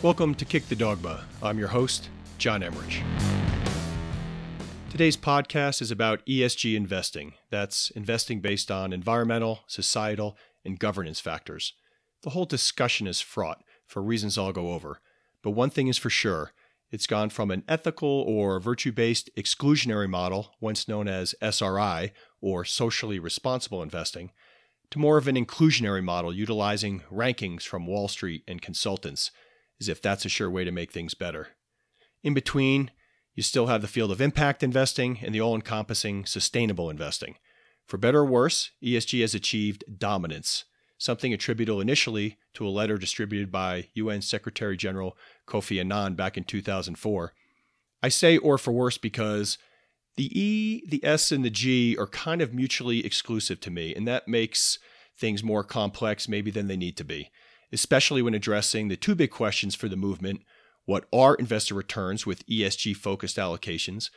Welcome to Kick the Dogma. I'm your host, John Emmerich. Today's podcast is about ESG investing. That's investing based on environmental, societal, and governance factors. The whole discussion is fraught for reasons I'll go over. But one thing is for sure it's gone from an ethical or virtue based exclusionary model, once known as SRI, or socially responsible investing, to more of an inclusionary model utilizing rankings from Wall Street and consultants, as if that's a sure way to make things better. In between, you still have the field of impact investing and the all encompassing sustainable investing. For better or worse, ESG has achieved dominance, something attributable initially to a letter distributed by UN Secretary General Kofi Annan back in 2004. I say or for worse because the E, the S, and the G are kind of mutually exclusive to me, and that makes things more complex maybe than they need to be, especially when addressing the two big questions for the movement what are investor returns with ESG focused allocations?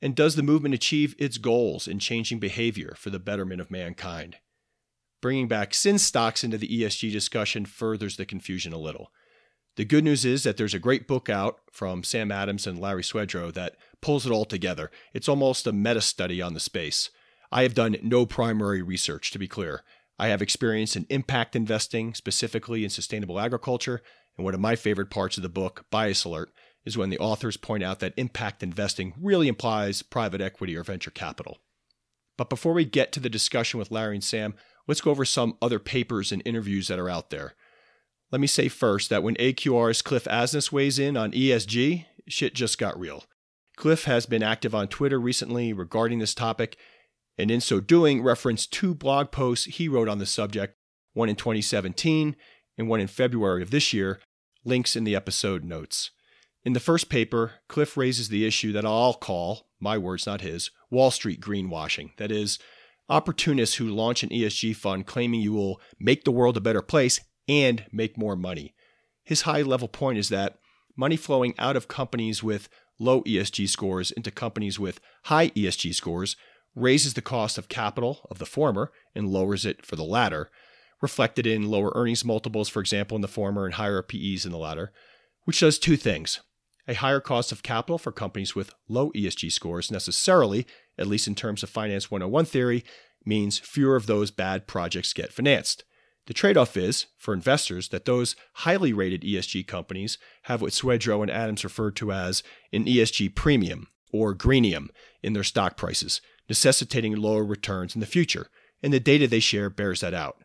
And does the movement achieve its goals in changing behavior for the betterment of mankind? Bringing back sin stocks into the ESG discussion furthers the confusion a little. The good news is that there's a great book out from Sam Adams and Larry Swedroe that pulls it all together. It's almost a meta study on the space. I have done no primary research, to be clear. I have experience in impact investing, specifically in sustainable agriculture, and one of my favorite parts of the book, Bias Alert, is when the authors point out that impact investing really implies private equity or venture capital. But before we get to the discussion with Larry and Sam, let's go over some other papers and interviews that are out there. Let me say first that when AQR's Cliff Asness weighs in on ESG, shit just got real. Cliff has been active on Twitter recently regarding this topic, and in so doing, referenced two blog posts he wrote on the subject, one in 2017 and one in February of this year, links in the episode notes. In the first paper, Cliff raises the issue that I'll call, my words, not his, Wall Street greenwashing. That is, opportunists who launch an ESG fund claiming you will make the world a better place and make more money. His high level point is that money flowing out of companies with low ESG scores into companies with high ESG scores raises the cost of capital of the former and lowers it for the latter, reflected in lower earnings multiples, for example, in the former, and higher PEs in the latter, which does two things. A higher cost of capital for companies with low ESG scores necessarily, at least in terms of Finance 101 theory, means fewer of those bad projects get financed. The trade off is, for investors, that those highly rated ESG companies have what Swedroe and Adams referred to as an ESG premium, or greenium, in their stock prices, necessitating lower returns in the future, and the data they share bears that out.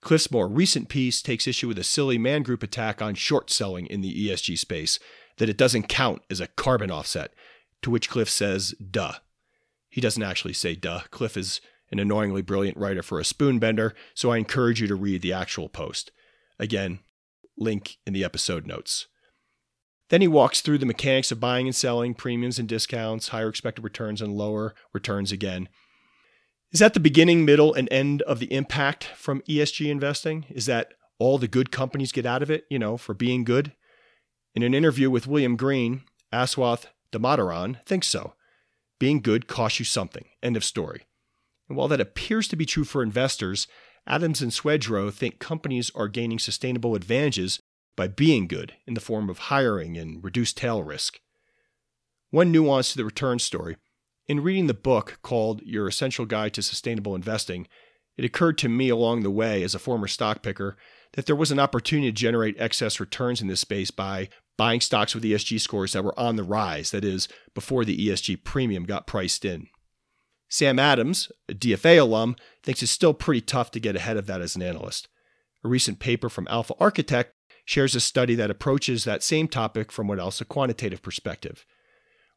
Cliff's more recent piece takes issue with a silly man group attack on short selling in the ESG space, that it doesn't count as a carbon offset, to which Cliff says, duh. He doesn't actually say duh. Cliff is an annoyingly brilliant writer for a spoon bender, so I encourage you to read the actual post. Again, link in the episode notes. Then he walks through the mechanics of buying and selling, premiums and discounts, higher expected returns and lower returns again. Is that the beginning, middle, and end of the impact from ESG investing? Is that all the good companies get out of it, you know, for being good? In an interview with William Green, Aswath Damodaran thinks so. Being good costs you something. End of story. And while that appears to be true for investors, Adams and Swedroe think companies are gaining sustainable advantages by being good in the form of hiring and reduced tail risk. One nuance to the return story in reading the book called Your Essential Guide to Sustainable Investing, it occurred to me along the way as a former stock picker that there was an opportunity to generate excess returns in this space by buying stocks with ESG scores that were on the rise, that is, before the ESG premium got priced in. Sam Adams, a DFA alum, thinks it's still pretty tough to get ahead of that as an analyst. A recent paper from Alpha Architect shares a study that approaches that same topic from what else a quantitative perspective.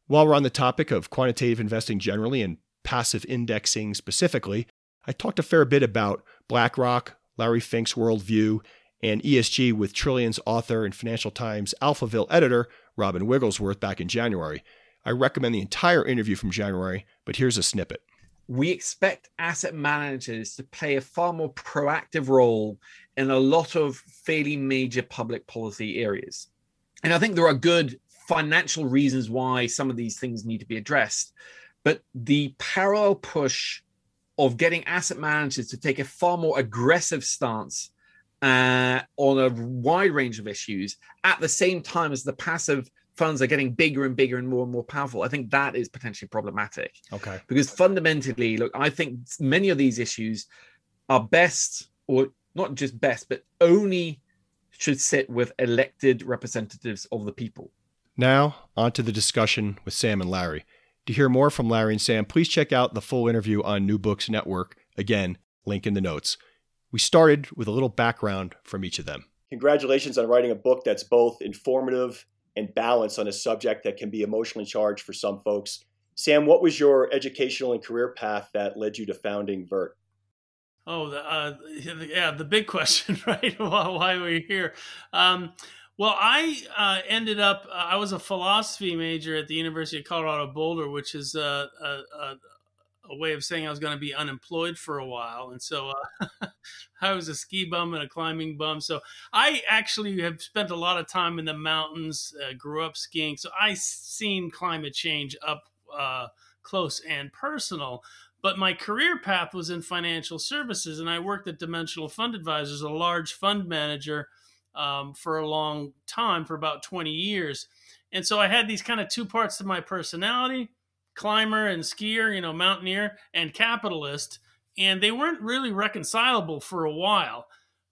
While we're on the topic of quantitative investing generally and passive indexing specifically, I talked a fair bit about BlackRock, Larry Fink's worldview, and ESG with Trillions author and Financial Times Alphaville editor, Robin Wigglesworth, back in January. I recommend the entire interview from January, but here's a snippet. We expect asset managers to play a far more proactive role in a lot of fairly major public policy areas. And I think there are good financial reasons why some of these things need to be addressed. But the parallel push of getting asset managers to take a far more aggressive stance uh, on a wide range of issues at the same time as the passive funds are getting bigger and bigger and more and more powerful. I think that is potentially problematic. Okay. Because fundamentally, look, I think many of these issues are best, or not just best, but only should sit with elected representatives of the people. Now, on to the discussion with Sam and Larry. To hear more from Larry and Sam, please check out the full interview on New Books Network. Again, link in the notes. We started with a little background from each of them. Congratulations on writing a book that's both informative and balanced on a subject that can be emotionally charged for some folks. Sam, what was your educational and career path that led you to founding Vert? Oh, the, uh, yeah, the big question, right? Why were you here? Um, well, I uh, ended up, uh, I was a philosophy major at the University of Colorado Boulder, which is a, a, a way of saying I was going to be unemployed for a while. And so uh, I was a ski bum and a climbing bum. So I actually have spent a lot of time in the mountains, uh, grew up skiing. So I seen climate change up uh, close and personal. But my career path was in financial services, and I worked at Dimensional Fund Advisors, a large fund manager, um, for a long time, for about 20 years. And so I had these kind of two parts to my personality climber and skier, you know, mountaineer and capitalist. And they weren't really reconcilable for a while.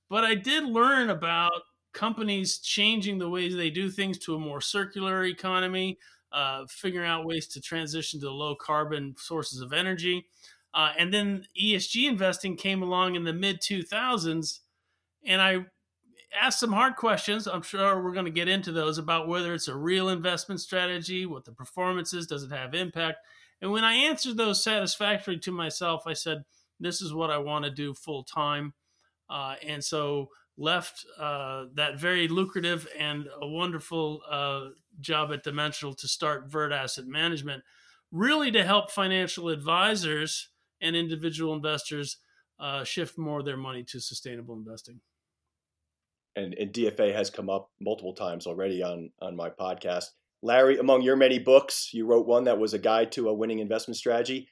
But I did learn about companies changing the ways they do things to a more circular economy, uh, figuring out ways to transition to low carbon sources of energy. Uh, and then ESG investing came along in the mid 2000s, and I asked some hard questions. I'm sure we're going to get into those about whether it's a real investment strategy, what the performance is, does it have impact? And when I answered those satisfactorily to myself, I said, This is what I want to do full time. Uh, and so left uh, that very lucrative and a wonderful uh, job at Dimensional to start Vert Asset Management, really to help financial advisors and individual investors uh, shift more of their money to sustainable investing. And, and DFA has come up multiple times already on on my podcast. Larry, among your many books, you wrote one that was a guide to a winning investment strategy.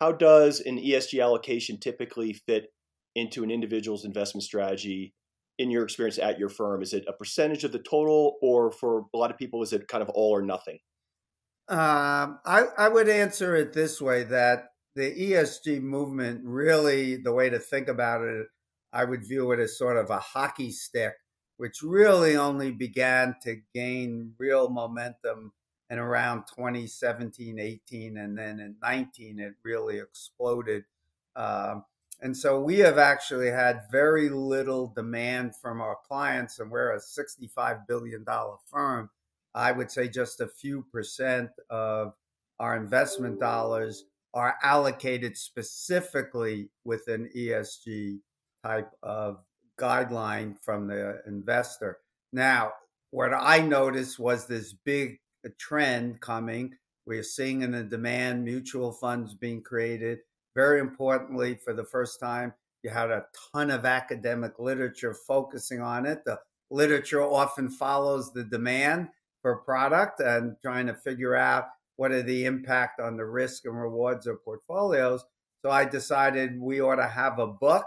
How does an ESG allocation typically fit into an individual's investment strategy in your experience at your firm? Is it a percentage of the total, or for a lot of people, is it kind of all or nothing? Um, I, I would answer it this way that the ESG movement really, the way to think about it, I would view it as sort of a hockey stick, which really only began to gain real momentum in around 2017, 18, and then in 19, it really exploded. Um, and so we have actually had very little demand from our clients, and we're a $65 billion firm. I would say just a few percent of our investment dollars are allocated specifically with an ESG type of guideline from the investor. Now, what I noticed was this big trend coming. We're seeing in the demand mutual funds being created. Very importantly, for the first time, you had a ton of academic literature focusing on it. The literature often follows the demand for product and trying to figure out what are the impact on the risk and rewards of portfolios. So I decided we ought to have a book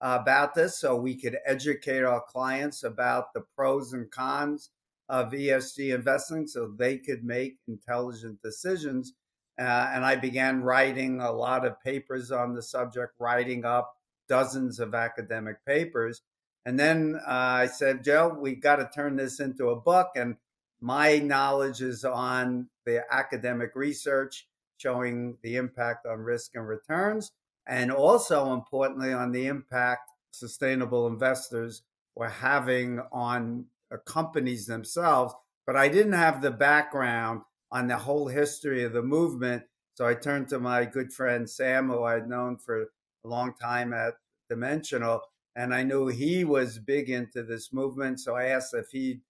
about this so we could educate our clients about the pros and cons of ESG investing so they could make intelligent decisions. Uh, and I began writing a lot of papers on the subject, writing up dozens of academic papers. And then uh, I said, Joe, we've got to turn this into a book. And my knowledge is on the academic research showing the impact on risk and returns, and also importantly on the impact sustainable investors were having on uh, companies themselves. But I didn't have the background on the whole history of the movement. So I turned to my good friend Sam, who I'd known for a long time at Dimensional, and I knew he was big into this movement. So I asked if he'd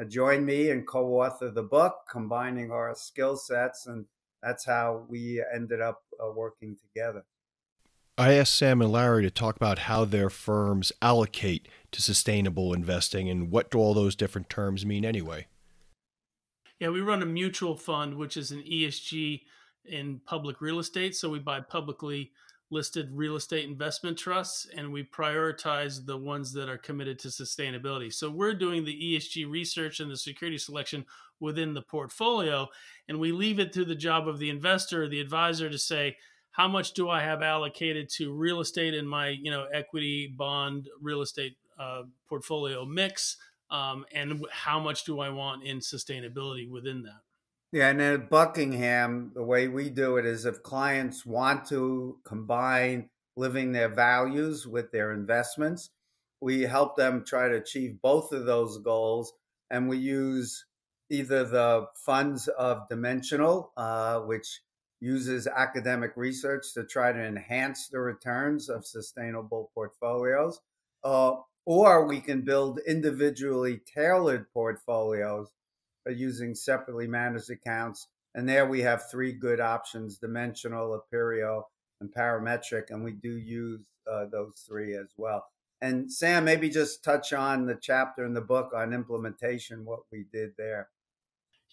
uh, join me and co-author the book, combining our skill sets, and that's how we ended up uh, working together. I asked Sam and Larry to talk about how their firms allocate to sustainable investing and what do all those different terms mean anyway. Yeah, we run a mutual fund, which is an ESG in public real estate. So we buy publicly listed real estate investment trusts and we prioritize the ones that are committed to sustainability. So we're doing the ESG research and the security selection within the portfolio and we leave it to the job of the investor, the advisor to say how much do I have allocated to real estate in my, you know, equity bond real estate uh, portfolio mix um, and how much do I want in sustainability within that. Yeah, and at Buckingham, the way we do it is if clients want to combine living their values with their investments, we help them try to achieve both of those goals. And we use either the funds of Dimensional, uh, which uses academic research to try to enhance the returns of sustainable portfolios, uh, or we can build individually tailored portfolios using separately managed accounts. And there we have three good options dimensional, Aperio, and parametric. And we do use uh, those three as well. And Sam, maybe just touch on the chapter in the book on implementation, what we did there.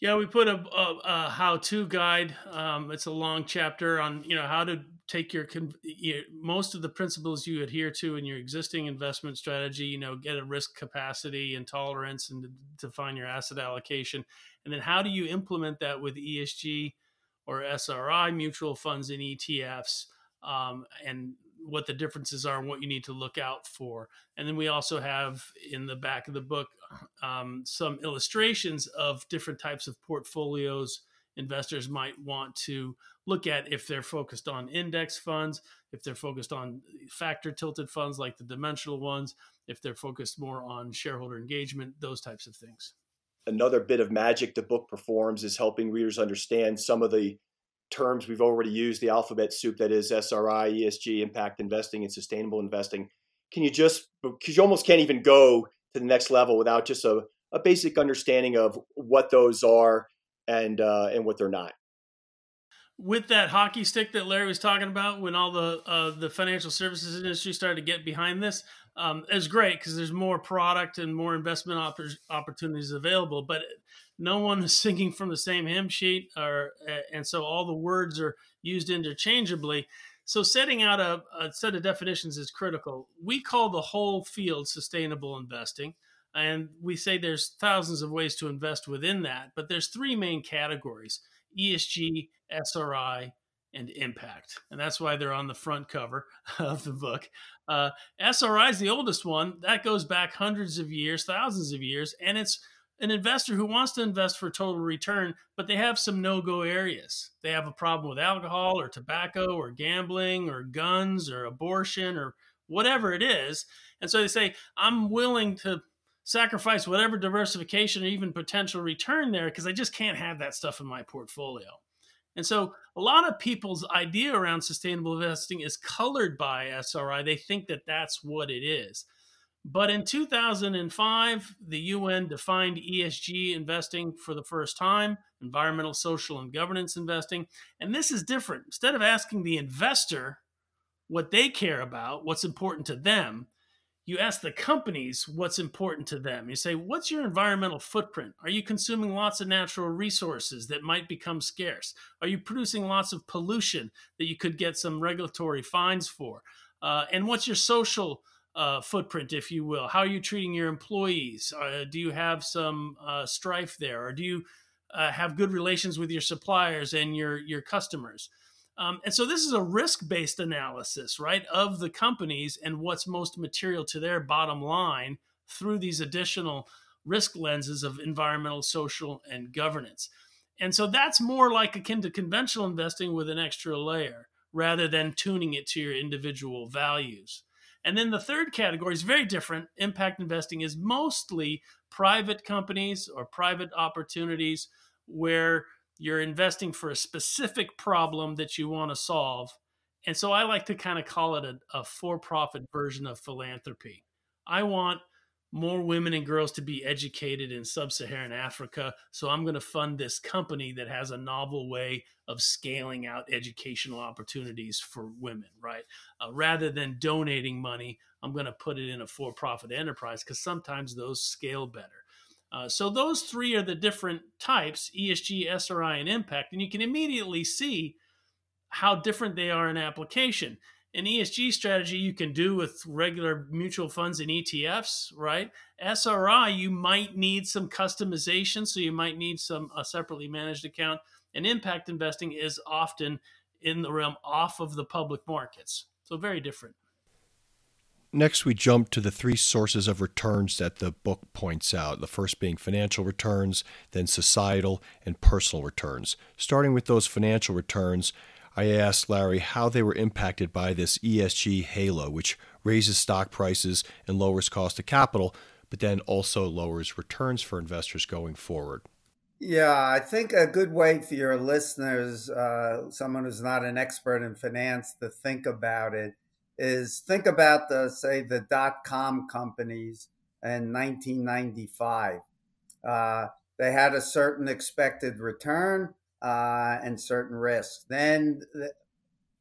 Yeah, we put a, a, a how-to guide. Um, it's a long chapter on you know how to take your, your, most of the principles you adhere to in your existing investment strategy. You know, get a risk capacity and tolerance, and define your asset allocation, and then how do you implement that with ESG or SRI mutual funds and ETFs, um, and what the differences are and what you need to look out for. And then we also have in the back of the book um, some illustrations of different types of portfolios investors might want to look at if they're focused on index funds, if they're focused on factor tilted funds like the dimensional ones, if they're focused more on shareholder engagement, those types of things. Another bit of magic the book performs is helping readers understand some of the terms we've already used, the alphabet soup that is SRI, ESG, impact investing, and sustainable investing. Can you just, because you almost can't even go to the next level without just a, a basic understanding of what those are and uh, and what they're not. With that hockey stick that Larry was talking about, when all the uh, the financial services industry started to get behind this, um, it's great because there's more product and more investment op- opportunities available. But no one is singing from the same hymn sheet, or and so all the words are used interchangeably. So setting out a, a set of definitions is critical. We call the whole field sustainable investing and we say there's thousands of ways to invest within that but there's three main categories esg sri and impact. And that's why they're on the front cover of the book. Uh, sri is the oldest one. That goes back hundreds of years thousands of years and it's an investor who wants to invest for total return but they have some no-go areas. They have a problem with alcohol or tobacco or gambling or guns or abortion or whatever it is. And so they say i'm willing to sacrifice whatever diversification or even potential return there because I just can't have that stuff in my portfolio. And so a lot of people's idea around sustainable investing is colored by SRI. They think that that's what it is. But in 2005, the UN defined ESG investing for the first time environmental, social, and governance investing. And this is different. Instead of asking the investor what they care about, what's important to them, you ask the companies what's important to them. You say, What's your environmental footprint? Are you consuming lots of natural resources that might become scarce? Are you producing lots of pollution that you could get some regulatory fines for? Uh, and what's your social uh, footprint, if you will? How are you treating your employees? Uh, do you have some uh, strife there? Or do you uh, have good relations with your suppliers and your, your customers? Um, and so this is a risk based analysis, right, of the companies and what's most material to their bottom line through these additional risk lenses of environmental, social, and governance. And so that's more like akin to conventional investing with an extra layer rather than tuning it to your individual values. And then the third category is very different. Impact investing is mostly private companies or private opportunities where you're investing for a specific problem that you want to solve. And so I like to kind of call it a, a for profit version of philanthropy. I want more women and girls to be educated in sub Saharan Africa. So I'm going to fund this company that has a novel way of scaling out educational opportunities for women, right? Uh, rather than donating money, I'm going to put it in a for profit enterprise because sometimes those scale better. Uh, so those three are the different types ESG, SRI, and impact. And you can immediately see how different they are in application. An ESG strategy you can do with regular mutual funds and ETFs, right? SRI, you might need some customization, so you might need some a separately managed account. And impact investing is often in the realm off of the public markets. So very different. Next, we jump to the three sources of returns that the book points out the first being financial returns, then societal and personal returns. Starting with those financial returns, I asked Larry how they were impacted by this ESG halo, which raises stock prices and lowers cost of capital, but then also lowers returns for investors going forward. Yeah, I think a good way for your listeners, uh, someone who's not an expert in finance, to think about it is think about the say the dot com companies in 1995. Uh, they had a certain expected return uh, and certain risks. Then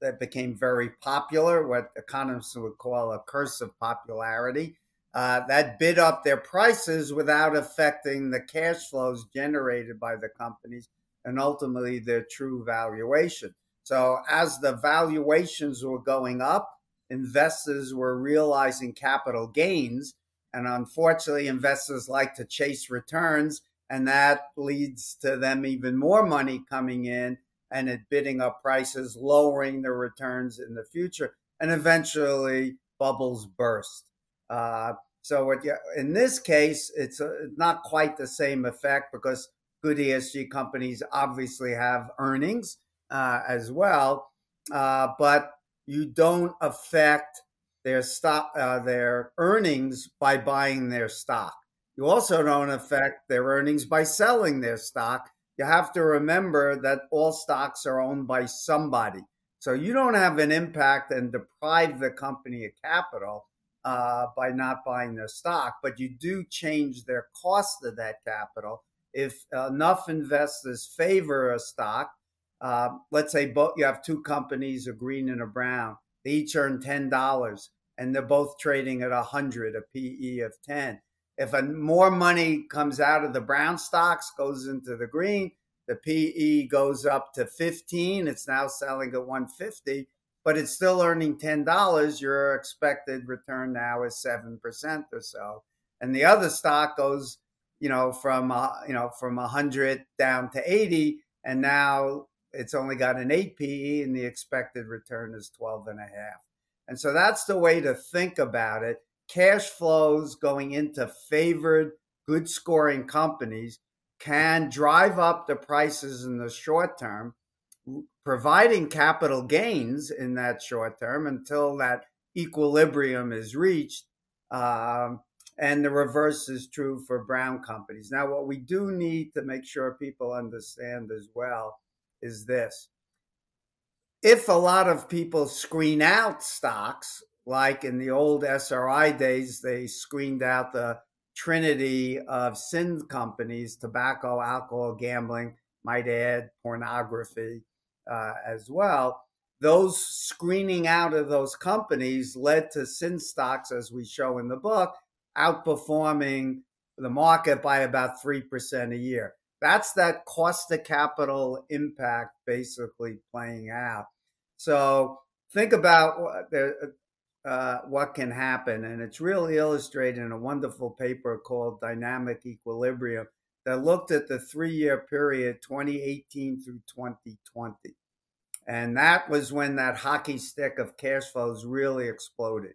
that became very popular, what economists would call a curse of popularity. Uh, that bid up their prices without affecting the cash flows generated by the companies and ultimately their true valuation. So, as the valuations were going up, investors were realizing capital gains. And unfortunately, investors like to chase returns, and that leads to them even more money coming in and it bidding up prices, lowering the returns in the future, and eventually bubbles burst. Uh, so in this case, it's a, not quite the same effect because good ESG companies obviously have earnings uh, as well, uh, but you don't affect their stock, uh, their earnings by buying their stock. You also don't affect their earnings by selling their stock. You have to remember that all stocks are owned by somebody. So you don't have an impact and deprive the company of capital uh, by not buying their stock, but you do change their cost of that capital. If enough investors favor a stock, uh, let's say both you have two companies, a green and a brown. They each earn ten dollars, and they're both trading at a hundred, a PE of ten. If a, more money comes out of the brown stocks, goes into the green, the PE goes up to fifteen. It's now selling at one fifty, but it's still earning ten dollars. Your expected return now is seven percent or so, and the other stock goes, you know, from uh, you know from hundred down to eighty, and now it's only got an 8 PE and the expected return is 12 and a half. And so that's the way to think about it. Cash flows going into favored, good scoring companies can drive up the prices in the short term, providing capital gains in that short term until that equilibrium is reached. Um, and the reverse is true for brown companies. Now, what we do need to make sure people understand as well is this. If a lot of people screen out stocks, like in the old SRI days, they screened out the trinity of sin companies tobacco, alcohol, gambling, might add pornography uh, as well. Those screening out of those companies led to sin stocks, as we show in the book, outperforming the market by about 3% a year. That's that cost of capital impact basically playing out. So think about what, uh, what can happen. And it's really illustrated in a wonderful paper called Dynamic Equilibrium that looked at the three year period 2018 through 2020. And that was when that hockey stick of cash flows really exploded.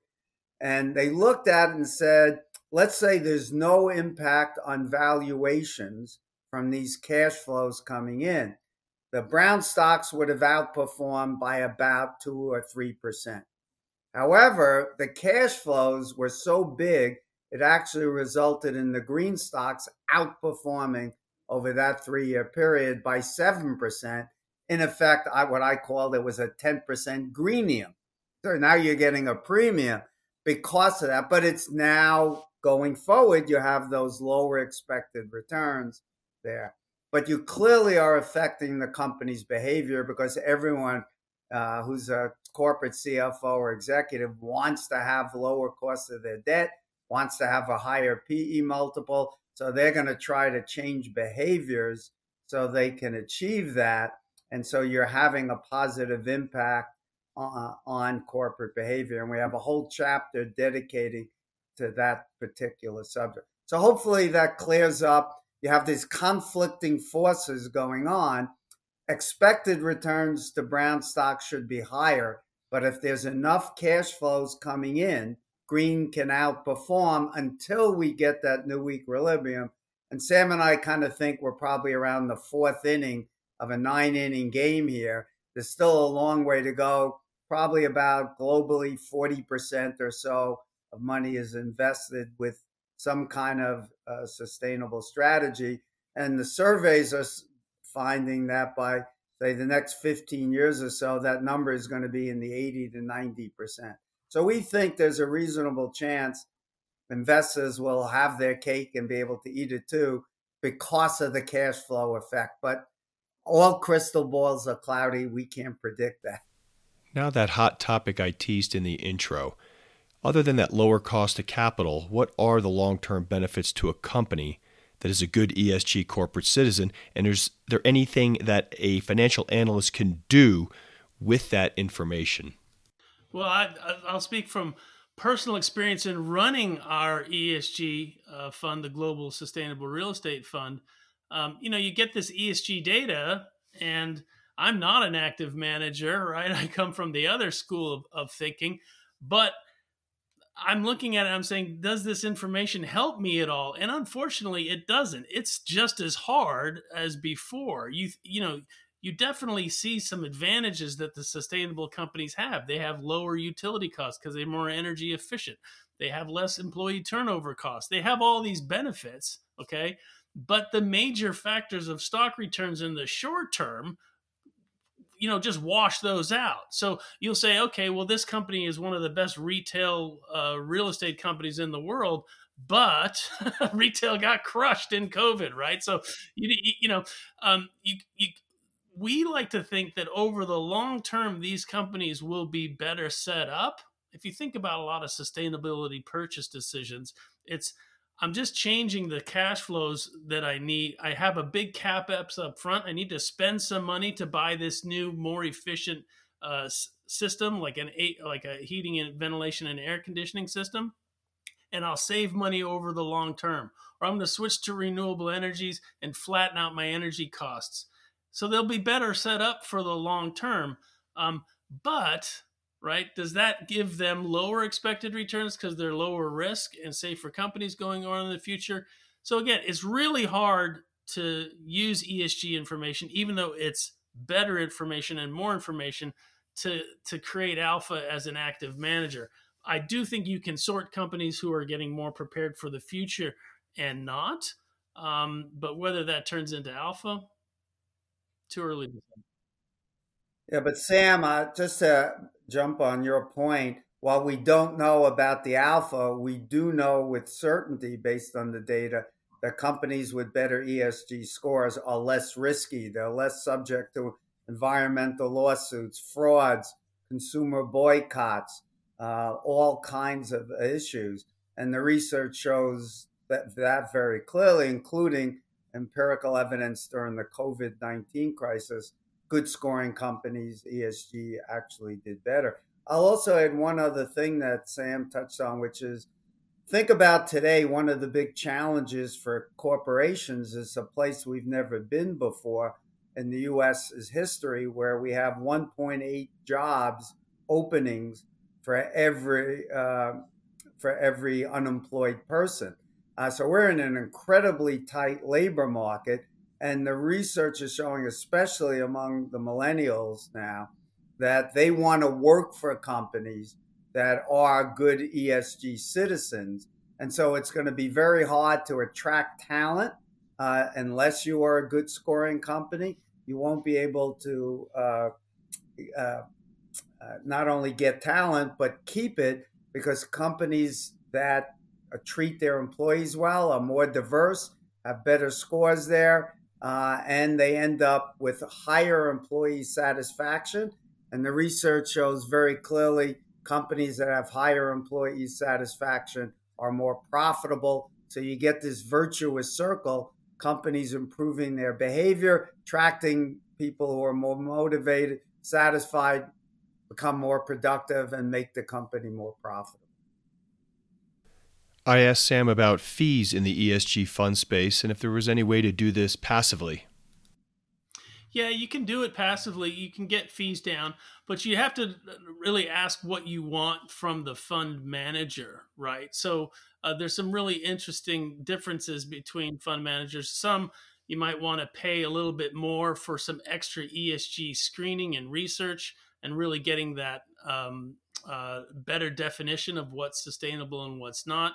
And they looked at it and said, let's say there's no impact on valuations from these cash flows coming in. The brown stocks would have outperformed by about two or three percent. However, the cash flows were so big, it actually resulted in the green stocks outperforming over that three year period by 7%. In effect, I, what I called it was a 10% greenium. So now you're getting a premium because of that, but it's now going forward, you have those lower expected returns there. But you clearly are affecting the company's behavior because everyone uh, who's a corporate CFO or executive wants to have lower costs of their debt, wants to have a higher PE multiple. So they're going to try to change behaviors so they can achieve that. And so you're having a positive impact on, on corporate behavior. And we have a whole chapter dedicated to that particular subject. So hopefully that clears up. You have these conflicting forces going on. Expected returns to Brown stock should be higher, but if there's enough cash flows coming in, green can outperform until we get that new equilibrium. And Sam and I kind of think we're probably around the fourth inning of a nine inning game here. There's still a long way to go. Probably about globally 40% or so of money is invested with some kind of uh, sustainable strategy. And the surveys are finding that by, say, the next 15 years or so, that number is going to be in the 80 to 90%. So we think there's a reasonable chance investors will have their cake and be able to eat it too because of the cash flow effect. But all crystal balls are cloudy. We can't predict that. Now, that hot topic I teased in the intro. Other than that lower cost of capital, what are the long term benefits to a company that is a good ESG corporate citizen? And is there anything that a financial analyst can do with that information? Well, I, will speak from personal experience in running our ESG uh, fund, the Global Sustainable Real Estate Fund. Um, you know, you get this ESG data, and I'm not an active manager, right? I come from the other school of, of thinking, but I'm looking at it, I'm saying, does this information help me at all? And unfortunately, it doesn't. It's just as hard as before. You, you know, you definitely see some advantages that the sustainable companies have. They have lower utility costs because they're more energy efficient. They have less employee turnover costs. They have all these benefits, okay? But the major factors of stock returns in the short term, you know, just wash those out. So you'll say, okay, well, this company is one of the best retail uh, real estate companies in the world, but retail got crushed in COVID, right? So you you know, um, you you we like to think that over the long term, these companies will be better set up. If you think about a lot of sustainability purchase decisions, it's I'm just changing the cash flows that I need. I have a big capex up front. I need to spend some money to buy this new, more efficient uh, system, like an like a heating and ventilation and air conditioning system, and I'll save money over the long term. Or I'm going to switch to renewable energies and flatten out my energy costs. So they'll be better set up for the long term. Um, but right, does that give them lower expected returns because they're lower risk and safer companies going on in the future? So again, it's really hard to use ESG information, even though it's better information and more information to to create alpha as an active manager. I do think you can sort companies who are getting more prepared for the future and not. Um, but whether that turns into alpha, too early to say. Yeah, but Sam, uh, just to jump on your point, while we don't know about the alpha, we do know with certainty, based on the data, that companies with better ESG scores are less risky. They're less subject to environmental lawsuits, frauds, consumer boycotts, uh, all kinds of issues. And the research shows that, that very clearly, including empirical evidence during the COVID 19 crisis, good scoring companies, ESG, actually did better. I'll also add one other thing that Sam touched on, which is think about today, one of the big challenges for corporations is a place we've never been before in the US's history, where we have 1.8 jobs openings for every uh, for every unemployed person. Uh, so we're in an incredibly tight labor market. And the research is showing, especially among the millennials now, that they want to work for companies that are good ESG citizens. And so it's going to be very hard to attract talent uh, unless you are a good scoring company. You won't be able to uh, uh, uh not only get talent, but keep it because companies that treat their employees well, are more diverse, have better scores there, uh, and they end up with higher employee satisfaction. And the research shows very clearly companies that have higher employee satisfaction are more profitable. So you get this virtuous circle companies improving their behavior, attracting people who are more motivated, satisfied, become more productive and make the company more profitable. I asked Sam about fees in the ESG fund space and if there was any way to do this passively. Yeah, you can do it passively. You can get fees down, but you have to really ask what you want from the fund manager, right? So uh, there's some really interesting differences between fund managers. Some you might want to pay a little bit more for some extra ESG screening and research and really getting that um, uh, better definition of what's sustainable and what's not.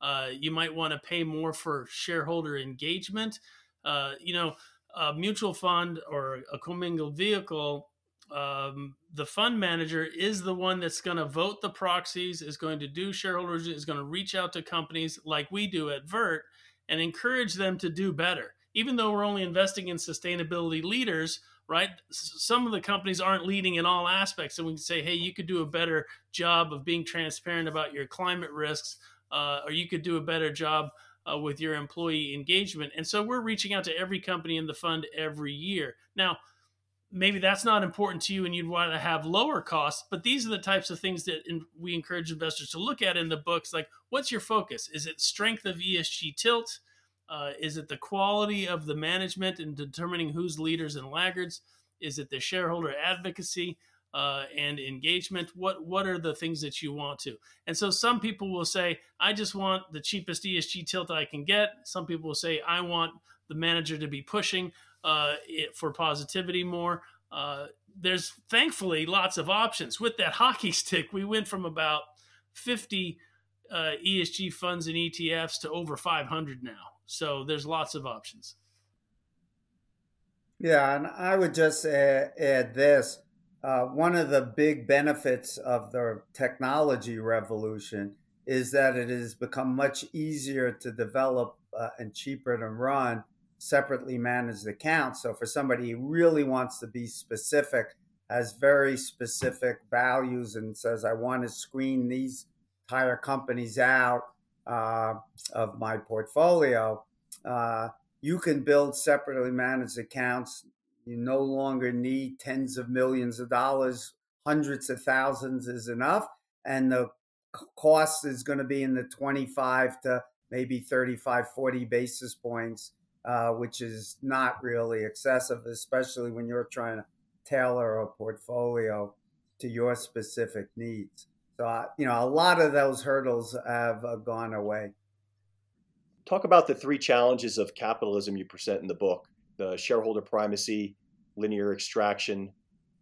Uh, you might want to pay more for shareholder engagement. Uh, you know, a mutual fund or a commingled vehicle, um, the fund manager is the one that's going to vote the proxies, is going to do shareholders, is going to reach out to companies like we do at Vert and encourage them to do better. Even though we're only investing in sustainability leaders, right? Some of the companies aren't leading in all aspects. And we can say, hey, you could do a better job of being transparent about your climate risks, uh, or you could do a better job uh, with your employee engagement. And so we're reaching out to every company in the fund every year. Now, maybe that's not important to you and you'd want to have lower costs, but these are the types of things that in, we encourage investors to look at in the books. Like, what's your focus? Is it strength of ESG tilt? Uh, is it the quality of the management in determining who's leaders and laggards? Is it the shareholder advocacy? uh, and engagement? What what are the things that you want to? And so some people will say i just want the cheapest esg tilt i can get. Some people will say i want the manager to be pushing uh, for positivity more. Uh, there's thankfully lots of options. With that hockey stick we went from about 50 uh, esg funds and etfs to over 500 now so there's lots of options yeah and i would just add, add this uh, one of the big benefits of the technology revolution is that it has become much easier to develop uh, and cheaper to run separately managed accounts. So for somebody who really wants to be specific, has very specific values and says, I want to screen these entire companies out uh, of my portfolio, uh, you can build separately managed accounts you no longer need tens of millions of dollars, hundreds of thousands is enough. And the cost is going to be in the 25 to maybe 35, 40 basis points, uh, which is not really excessive, especially when you're trying to tailor a portfolio to your specific needs. So, uh, you know, a lot of those hurdles have uh, gone away. Talk about the three challenges of capitalism you present in the book the shareholder primacy, linear extraction,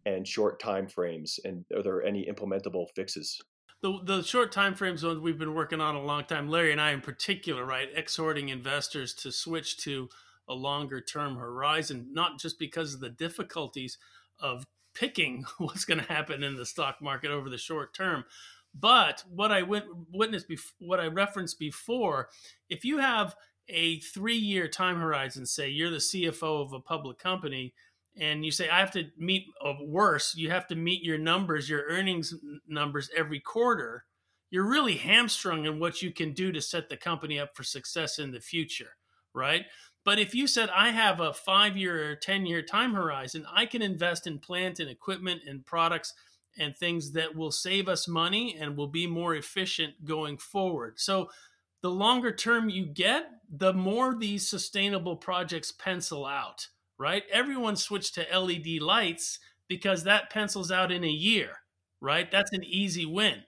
and short time frames. And are there any implementable fixes? The, the short time frames ones we've been working on a long time. Larry and I, in particular, right, exhorting investors to switch to a longer term horizon, not just because of the difficulties of picking what's going to happen in the stock market over the short term, but what I witnessed, bef- what I referenced before, if you have a three year time horizon, say you're the CFO of a public company, and you say, I have to meet, or worse, you have to meet your numbers, your earnings numbers every quarter, you're really hamstrung in what you can do to set the company up for success in the future, right? But if you said, I have a five year or 10 year time horizon, I can invest in plant and equipment and products and things that will save us money and will be more efficient going forward. So, the longer term you get, the more these sustainable projects pencil out, right? Everyone switched to LED lights because that pencils out in a year, right? That's an easy win.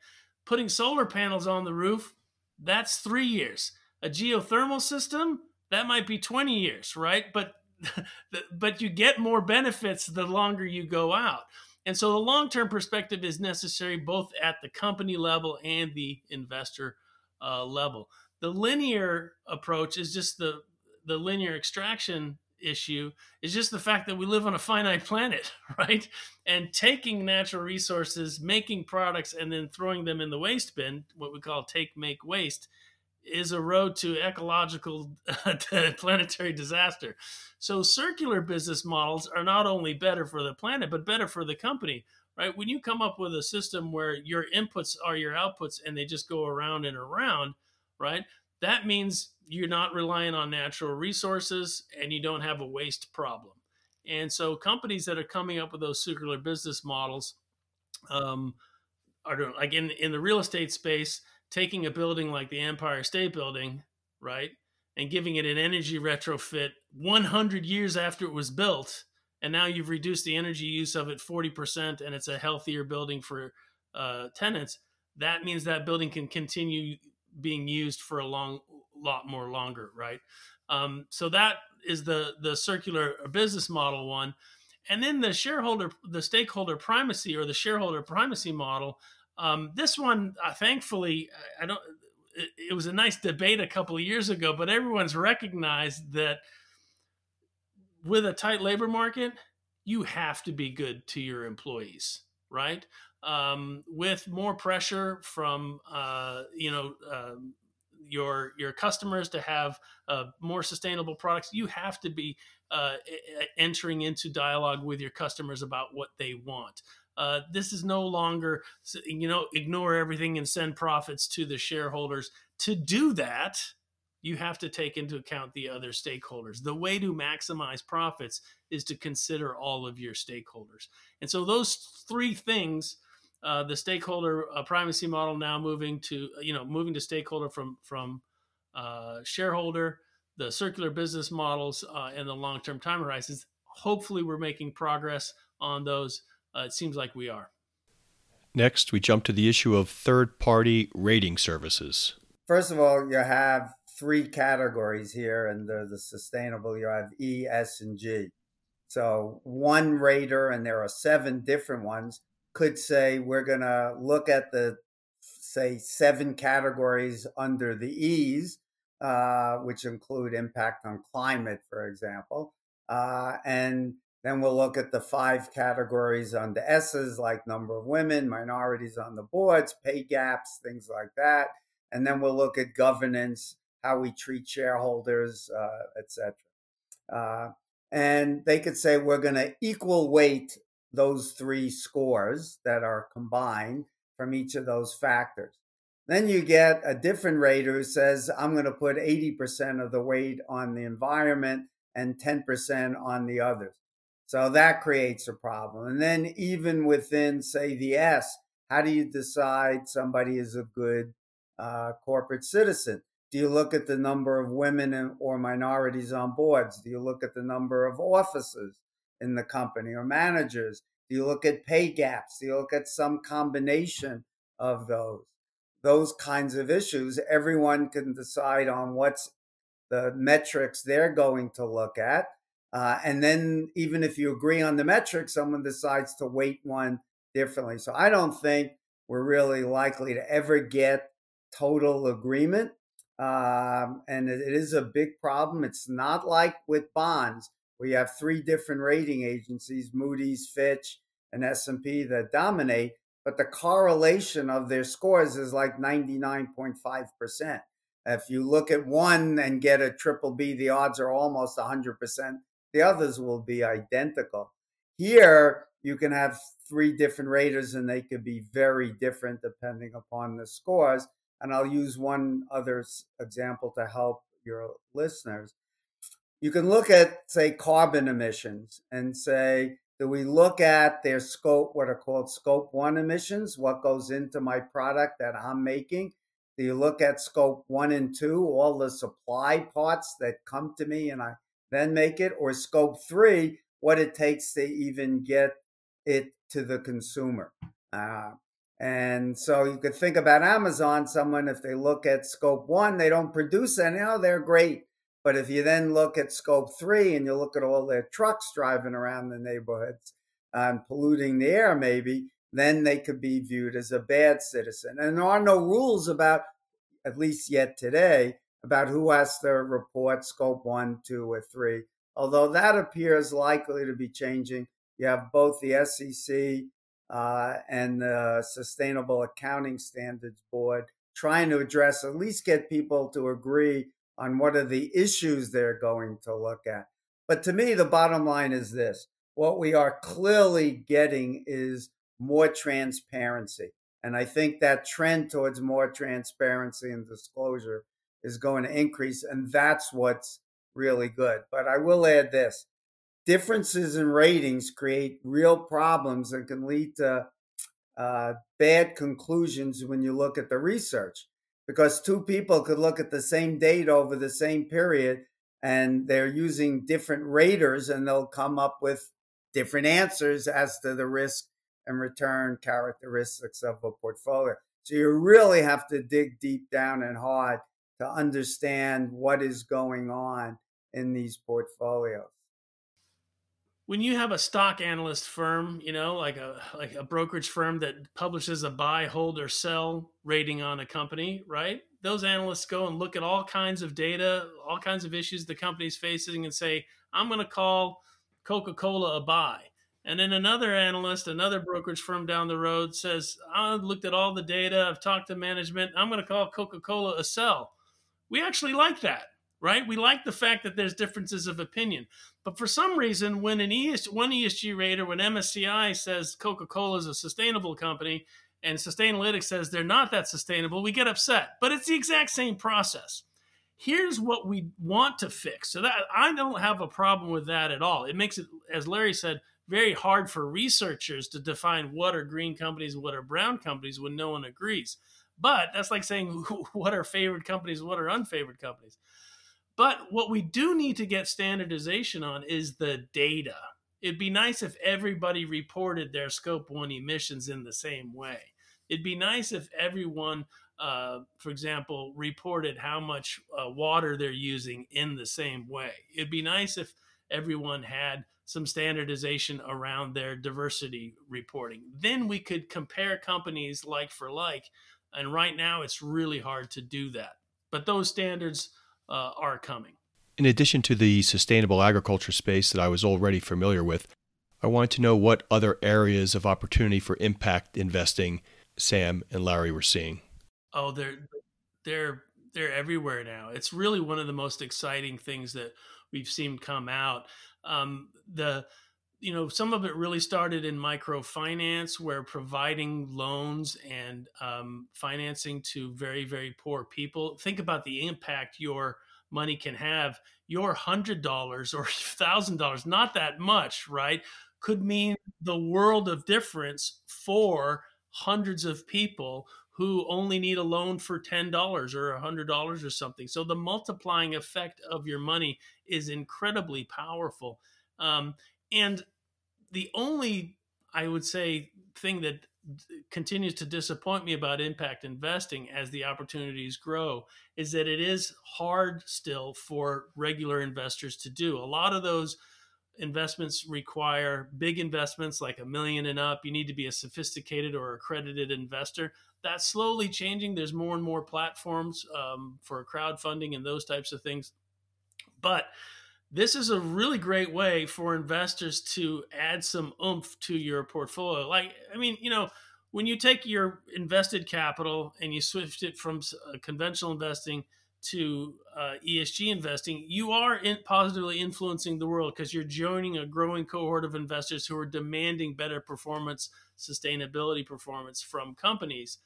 Putting solar panels on the roof, that's three years. A geothermal system, that might be 20 years, right? But but you get more benefits the longer you go out. And so the long-term perspective is necessary both at the company level and the investor uh, level. The linear approach is just the the linear extraction issue is just the fact that we live on a finite planet, right? And taking natural resources, making products, and then throwing them in the waste bin, what we call take, make, waste, is a road to ecological planetary disaster. So circular business models are not only better for the planet, but better for the company, right? When you come up with a system where your inputs are your outputs and they just go around and around, right? That means you're not relying on natural resources and you don't have a waste problem. And so companies that are coming up with those circular business models um, are doing. Like in in the real estate space, taking a building like the Empire State Building, right, and giving it an energy retrofit 100 years after it was built, and now you've reduced the energy use of it 40%, and it's a healthier building for uh, tenants. That means that building can continue being used for a long lot more longer, right? Um, so that is the the circular business model one, and then the shareholder, the stakeholder primacy or the shareholder primacy model. Um, this one, uh, thankfully, I don't. It, it was a nice debate a couple of years ago, but everyone's recognized that with a tight labor market, you have to be good to your employees, right? Um, with more pressure from uh, you know um, your your customers to have uh, more sustainable products, you have to be uh, entering into dialogue with your customers about what they want. Uh, this is no longer, you know, ignore everything and send profits to the shareholders. To do that, you have to take into account the other stakeholders. The way to maximize profits is to consider all of your stakeholders. And so those three things uh, the stakeholder uh, primacy model now moving to you know moving to stakeholder from from uh, shareholder, the circular business models, uh, and the long term time horizons. Hopefully, we're making progress on those. Uh, it seems like we are. Next, we jump to the issue of third party rating services. First of all, you have three categories here, and they're the sustainable. You have E, S, and G. So one rater, and there are seven different ones could say we're going to look at the say seven categories under the E's, uh, which include impact on climate, for example, uh, and then we'll look at the five categories on the S's, like number of women, minorities on the boards, pay gaps, things like that. And then we'll look at governance, how we treat shareholders, uh, etc. Uh, and they could say we're going to equal weight those three scores that are combined from each of those factors. Then you get a different rater who says, I'm going to put 80% of the weight on the environment and 10% on the others. So that creates a problem. And then, even within, say, the S, how do you decide somebody is a good uh, corporate citizen? Do you look at the number of women or minorities on boards? Do you look at the number of officers? in the company or managers? Do you look at pay gaps? Do you look at some combination of those? Those kinds of issues, everyone can decide on what's the metrics they're going to look at. Uh, and then, even if you agree on the metric, someone decides to weight one differently. So, I don't think we're really likely to ever get total agreement. Um, and it, is a big problem. It's not like with bonds we have three different rating agencies, Moody's, Fitch, and S&P that dominate, but the correlation of their scores is like 99.5%. If you look at one and get a triple B, the odds are almost 100%. The others will be identical. Here, you can have three different raters and they could be very different depending upon the scores. And I'll use one other example to help your listeners you can look at, say, carbon emissions and say, do we look at their scope, what are called scope one emissions, what goes into my product that I'm making? Do you look at scope one and two, all the supply parts that come to me and I then make it, or scope three, what it takes to even get it to the consumer? Uh, and so you could think about Amazon, someone, if they look at scope one, they don't produce any, oh, they're great. But if you then look at scope three and you look at all their trucks driving around the neighborhoods and polluting the air, maybe, then they could be viewed as a bad citizen. And there are no rules about, at least yet today, about who has to report scope one, two, or three. Although that appears likely to be changing. You have both the SEC uh, and the Sustainable Accounting Standards Board trying to address, at least get people to agree on what are the issues they're going to look at. But to me, the bottom line is this what we are clearly getting is more transparency. And I think that trend towards more transparency and disclosure is going to increase. And that's what's really good. But I will add this differences in ratings create real problems and can lead to uh, bad conclusions when you look at the research because two people could look at the same data over the same period and they're using different raters and they'll come up with different answers as to the risk and return characteristics of a portfolio. So you really have to dig deep down and hard to understand what is going on in these portfolios when you have a stock analyst firm, you know, like a like a brokerage firm that publishes a buy, hold, or sell rating on a company, right? Those analysts go and look at all kinds of data, all kinds of issues the company's facing, and say, "I'm going to call Coca-Cola a buy." And then another analyst, another brokerage firm down the road says, "I've looked at all the data, I've talked to management. I'm going to call Coca-Cola a sell." We actually like that right? We like the fact that there's differences of opinion. But for some reason, when an ES, one ESG rater, when MSCI says Coca-Cola is a sustainable company and Sustainalytics says they're not that sustainable, we get upset. But it's the exact same process. Here's what we want to fix. So that I don't have a problem with that at all. It makes it, as Larry said, very hard for researchers to define what are green companies and what are brown companies when no one agrees. But that's like saying what are favored companies, what are unfavored companies. But what we do need to get standardization on is the data. It'd be nice if everybody reported their scope one emissions in the same way. It'd be nice if everyone, uh, for example, reported how much uh, water they're using in the same way. It'd be nice if everyone had some standardization around their diversity reporting. Then we could compare companies like for like. And right now, it's really hard to do that. But those standards uh, are coming. In addition to the sustainable agriculture space that I was already familiar with, I wanted to know what other areas of opportunity for impact investing Sam and Larry were seeing. Oh, they're they're they're everywhere now. It's really one of the most exciting things that we've seen come out. Um, the you know some of it really started in microfinance where providing loans and um, financing to very very poor people think about the impact your money can have your hundred dollars or thousand dollars not that much right could mean the world of difference for hundreds of people who only need a loan for $10 or a $100 or something. So the multiplying effect of your money is incredibly powerful. Um, and the only, I would say, thing that continues to disappoint me about impact investing as the opportunities grow is that it is hard still for regular investors to do. A lot of those investments require big investments like a million and up. You need to be a sophisticated or accredited investor. That's slowly changing. There's more and more platforms um, for crowdfunding and those types of things. But this is a really great way for investors to add some oomph to your portfolio. Like, I mean, you know, when you take your invested capital and you switch it from uh, conventional investing to uh, ESG investing, you are in positively influencing the world because you're joining a growing cohort of investors who are demanding better performance, sustainability performance from companies.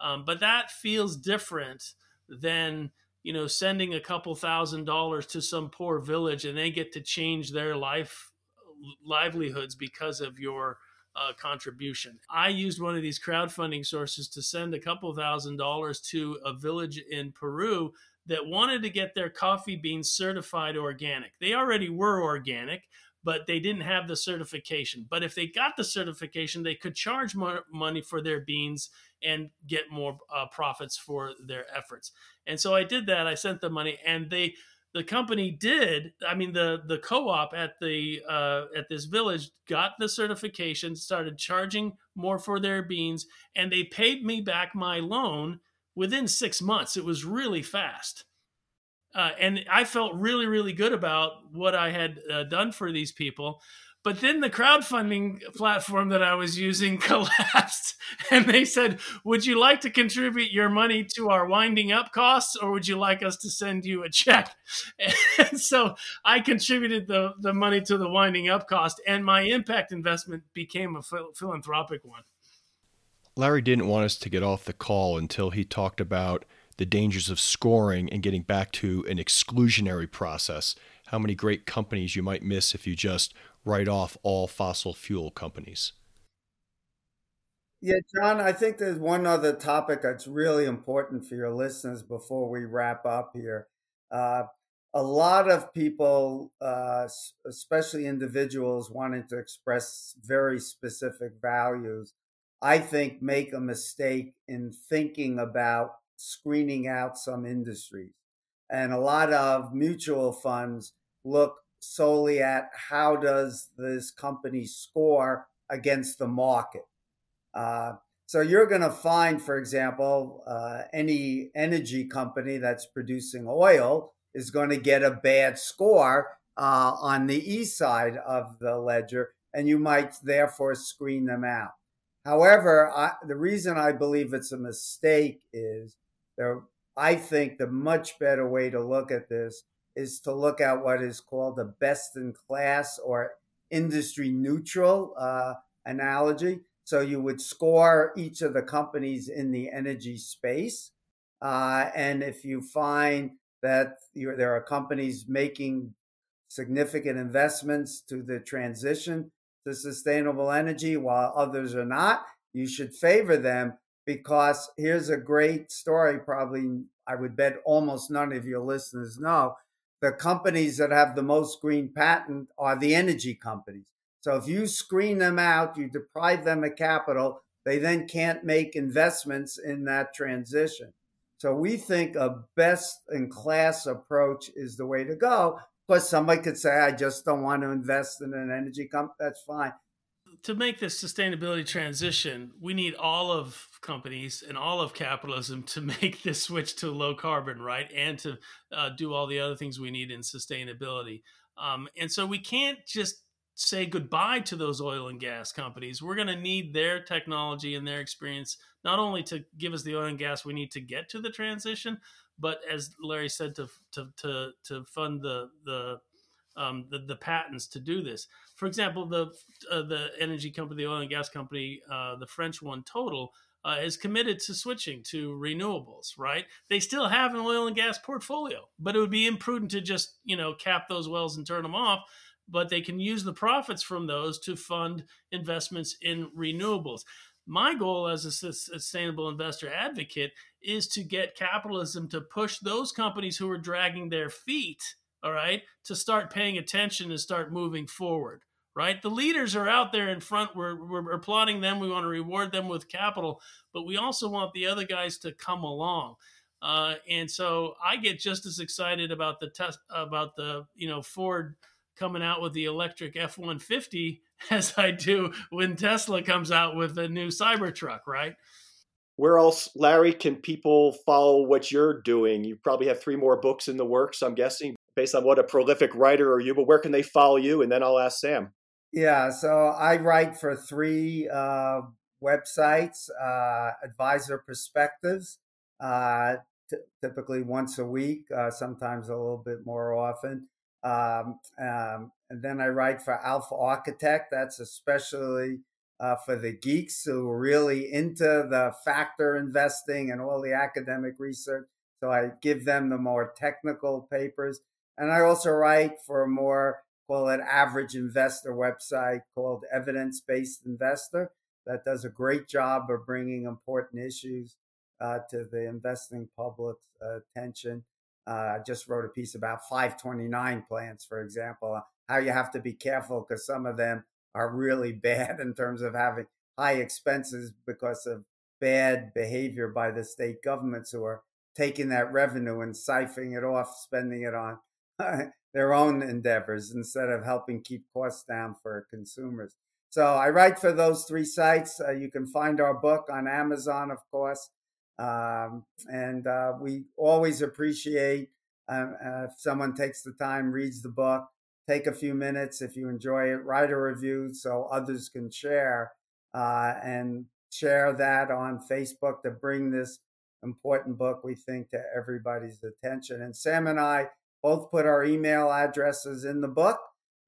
Um, but that feels different than you know, sending a couple thousand dollars to some poor village and they get to change their life livelihoods because of your uh, contribution. I used one of these crowdfunding sources to send a couple thousand dollars to a village in Peru that wanted to get their coffee beans certified organic. They already were organic, but they didn't have the certification. But if they got the certification, they could charge more money for their beans and get more uh, profits for their efforts. And so I did that. I sent the money, and they the company did. I mean the the co-op at the uh, at this village got the certification, started charging more for their beans, and they paid me back my loan within six months. It was really fast. Uh, and I felt really, really good about what I had uh, done for these people. But then the crowdfunding platform that I was using collapsed, and they said, "Would you like to contribute your money to our winding up costs, or would you like us to send you a check?" And so I contributed the the money to the winding up cost, and my impact investment became a philanthropic one. Larry didn't want us to get off the call until he talked about the dangers of scoring and getting back to an exclusionary process. How many great companies you might miss if you just write off all fossil fuel companies. Yeah, John, I think there's one other topic that's really important for your listeners before we wrap up here. Uh, a lot of people, uh, especially individuals wanting to express very specific values, I think make a mistake in thinking about screening out some industries. And a lot of mutual funds look solely at how does this company score against the market uh, so you're going to find, for example, uh, any energy company that's producing oil is going to get a bad score uh, on the E side of the ledger, and you might therefore screen them out. However, I, the reason I believe it's a mistake is I think the much better way to look at this is to look at what is called the best in class or industry neutral uh, analogy. So you would score each of the companies in the energy space. Uh, and if you find that there are companies making significant investments to the transition to sustainable energy while others are not, you should favor them because here's a great story. Probably, I would bet almost none of your listeners know. The companies that have the most green patent are the energy companies. So if you screen them out, you deprive them of capital, they then can't make investments in that transition. So we think a best in class approach is the way to go. But somebody could say, I just don't want to invest in an energy company. That's fine. To make this sustainability transition, we need all of companies and all of capitalism to make this switch to low carbon, right? And to uh, do all the other things we need in sustainability. Um, and so we can't just say goodbye to those oil and gas companies. We're going to need their technology and their experience not only to give us the oil and gas we need to get to the transition, but as Larry said, to to to, to fund the the, um, the the patents to do this. For example, the uh, the energy company, the oil and gas company, uh, the French one, Total. Uh, is committed to switching to renewables, right? They still have an oil and gas portfolio, but it would be imprudent to just, you know, cap those wells and turn them off but they can use the profits from those to fund investments in renewables. My goal as a sustainable investor advocate is to get capitalism to push those companies who are dragging their feet, all right, to start paying attention and start moving forward right? The leaders are out there in front. We're, we're, applauding them. We want to reward them with capital, but we also want the other guys to come along. Uh, and so I get just as excited about the test about the you know Ford coming out with the electric F 150 as I do when Tesla comes out with a new Cybertruck, right? Where else, Larry, can people follow what you're doing? You probably have three more books in the works, I'm guessing, based on what a prolific writer are you, but where can they follow you? And then I'll ask Sam. Yeah, so I write for three uh, websites uh, Advisor Perspectives, uh, t- typically once a week, uh, sometimes a little bit more often. Um, um, and then I write for Alpha Architect. That's especially uh, for the geeks who are really into the factor investing and all the academic research. So I give them the more technical papers. And I also write for a more, call it average investor website called Evidence Based Investor that does a great job of bringing important issues uh, to the investing public's attention. Uh, I just wrote a piece about 529 plans, for example, uh, how you have to be careful because some of them are really bad in terms of having high expenses because of bad behavior by the state governments who are taking that revenue and siphoning it off, spending it on their own endeavors instead of helping keep costs down for consumers. So I write for those three sites. Uh, you can find our book on Amazon, of course. Um, and uh, we always appreciate uh, uh, if someone takes the time, reads the book, take a few minutes if you enjoy it, write a review so others can share uh, and share that on Facebook to bring this important book, we think, to everybody's attention. And Sam and I both put our email addresses in the book.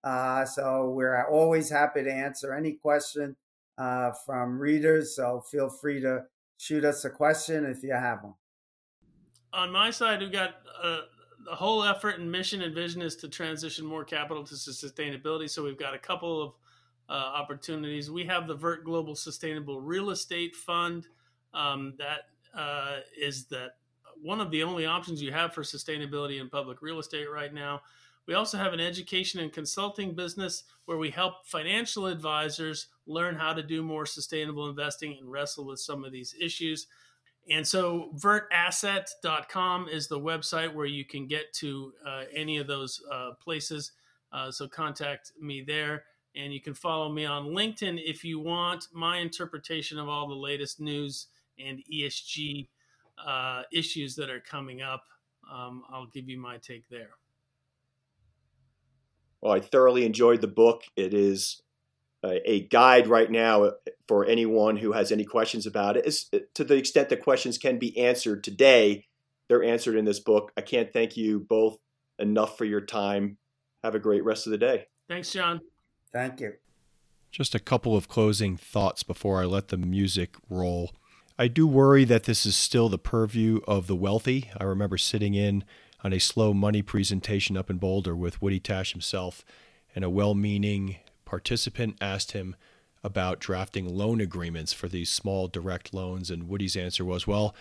Uh, so we're always happy to answer any question uh, from readers. So feel free to shoot us a question if you have one. On my side, we've got uh, the whole effort and mission and vision is to transition more capital to sustainability. So we've got a couple of uh, opportunities. We have the Vert Global Sustainable Real Estate Fund. Um, that uh, is that one of the only options you have for sustainability in public real estate right now. We also have an education and consulting business where we help financial advisors learn how to do more sustainable investing and wrestle with some of these issues. And so, vertasset.com is the website where you can get to uh, any of those uh, places. Uh, so, contact me there. And you can follow me on LinkedIn if you want my interpretation of all the latest news and ESG uh, issues that are coming up. Um, I'll give you my take there. Well, I thoroughly enjoyed the book. It is a, a guide right now for anyone who has any questions about it. It's, to the extent that questions can be answered today, they're answered in this book. I can't thank you both enough for your time. Have a great rest of the day. Thanks, John. Thank you. Just a couple of closing thoughts before I let the music roll. I do worry that this is still the purview of the wealthy. I remember sitting in on a slow money presentation up in Boulder with Woody Tasch himself, and a well meaning participant asked him about drafting loan agreements for these small direct loans. And Woody's answer was, Well,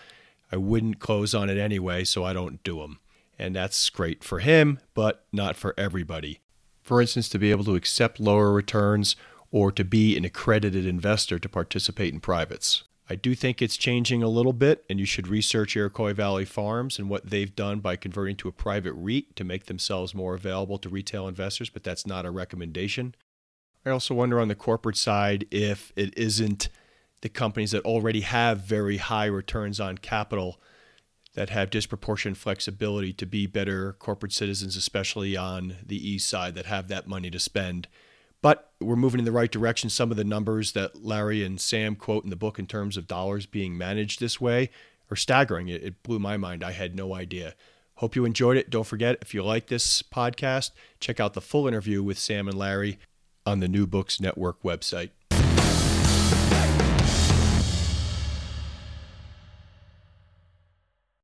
I wouldn't close on it anyway, so I don't do them. And that's great for him, but not for everybody. For instance, to be able to accept lower returns or to be an accredited investor to participate in privates. I do think it's changing a little bit, and you should research Iroquois Valley Farms and what they've done by converting to a private REIT to make themselves more available to retail investors, but that's not a recommendation. I also wonder on the corporate side if it isn't the companies that already have very high returns on capital that have disproportionate flexibility to be better corporate citizens, especially on the east side that have that money to spend but we're moving in the right direction. Some of the numbers that Larry and Sam quote in the book in terms of dollars being managed this way are staggering. It, it blew my mind. I had no idea. Hope you enjoyed it. Don't forget, if you like this podcast, check out the full interview with Sam and Larry on the New Books Network website.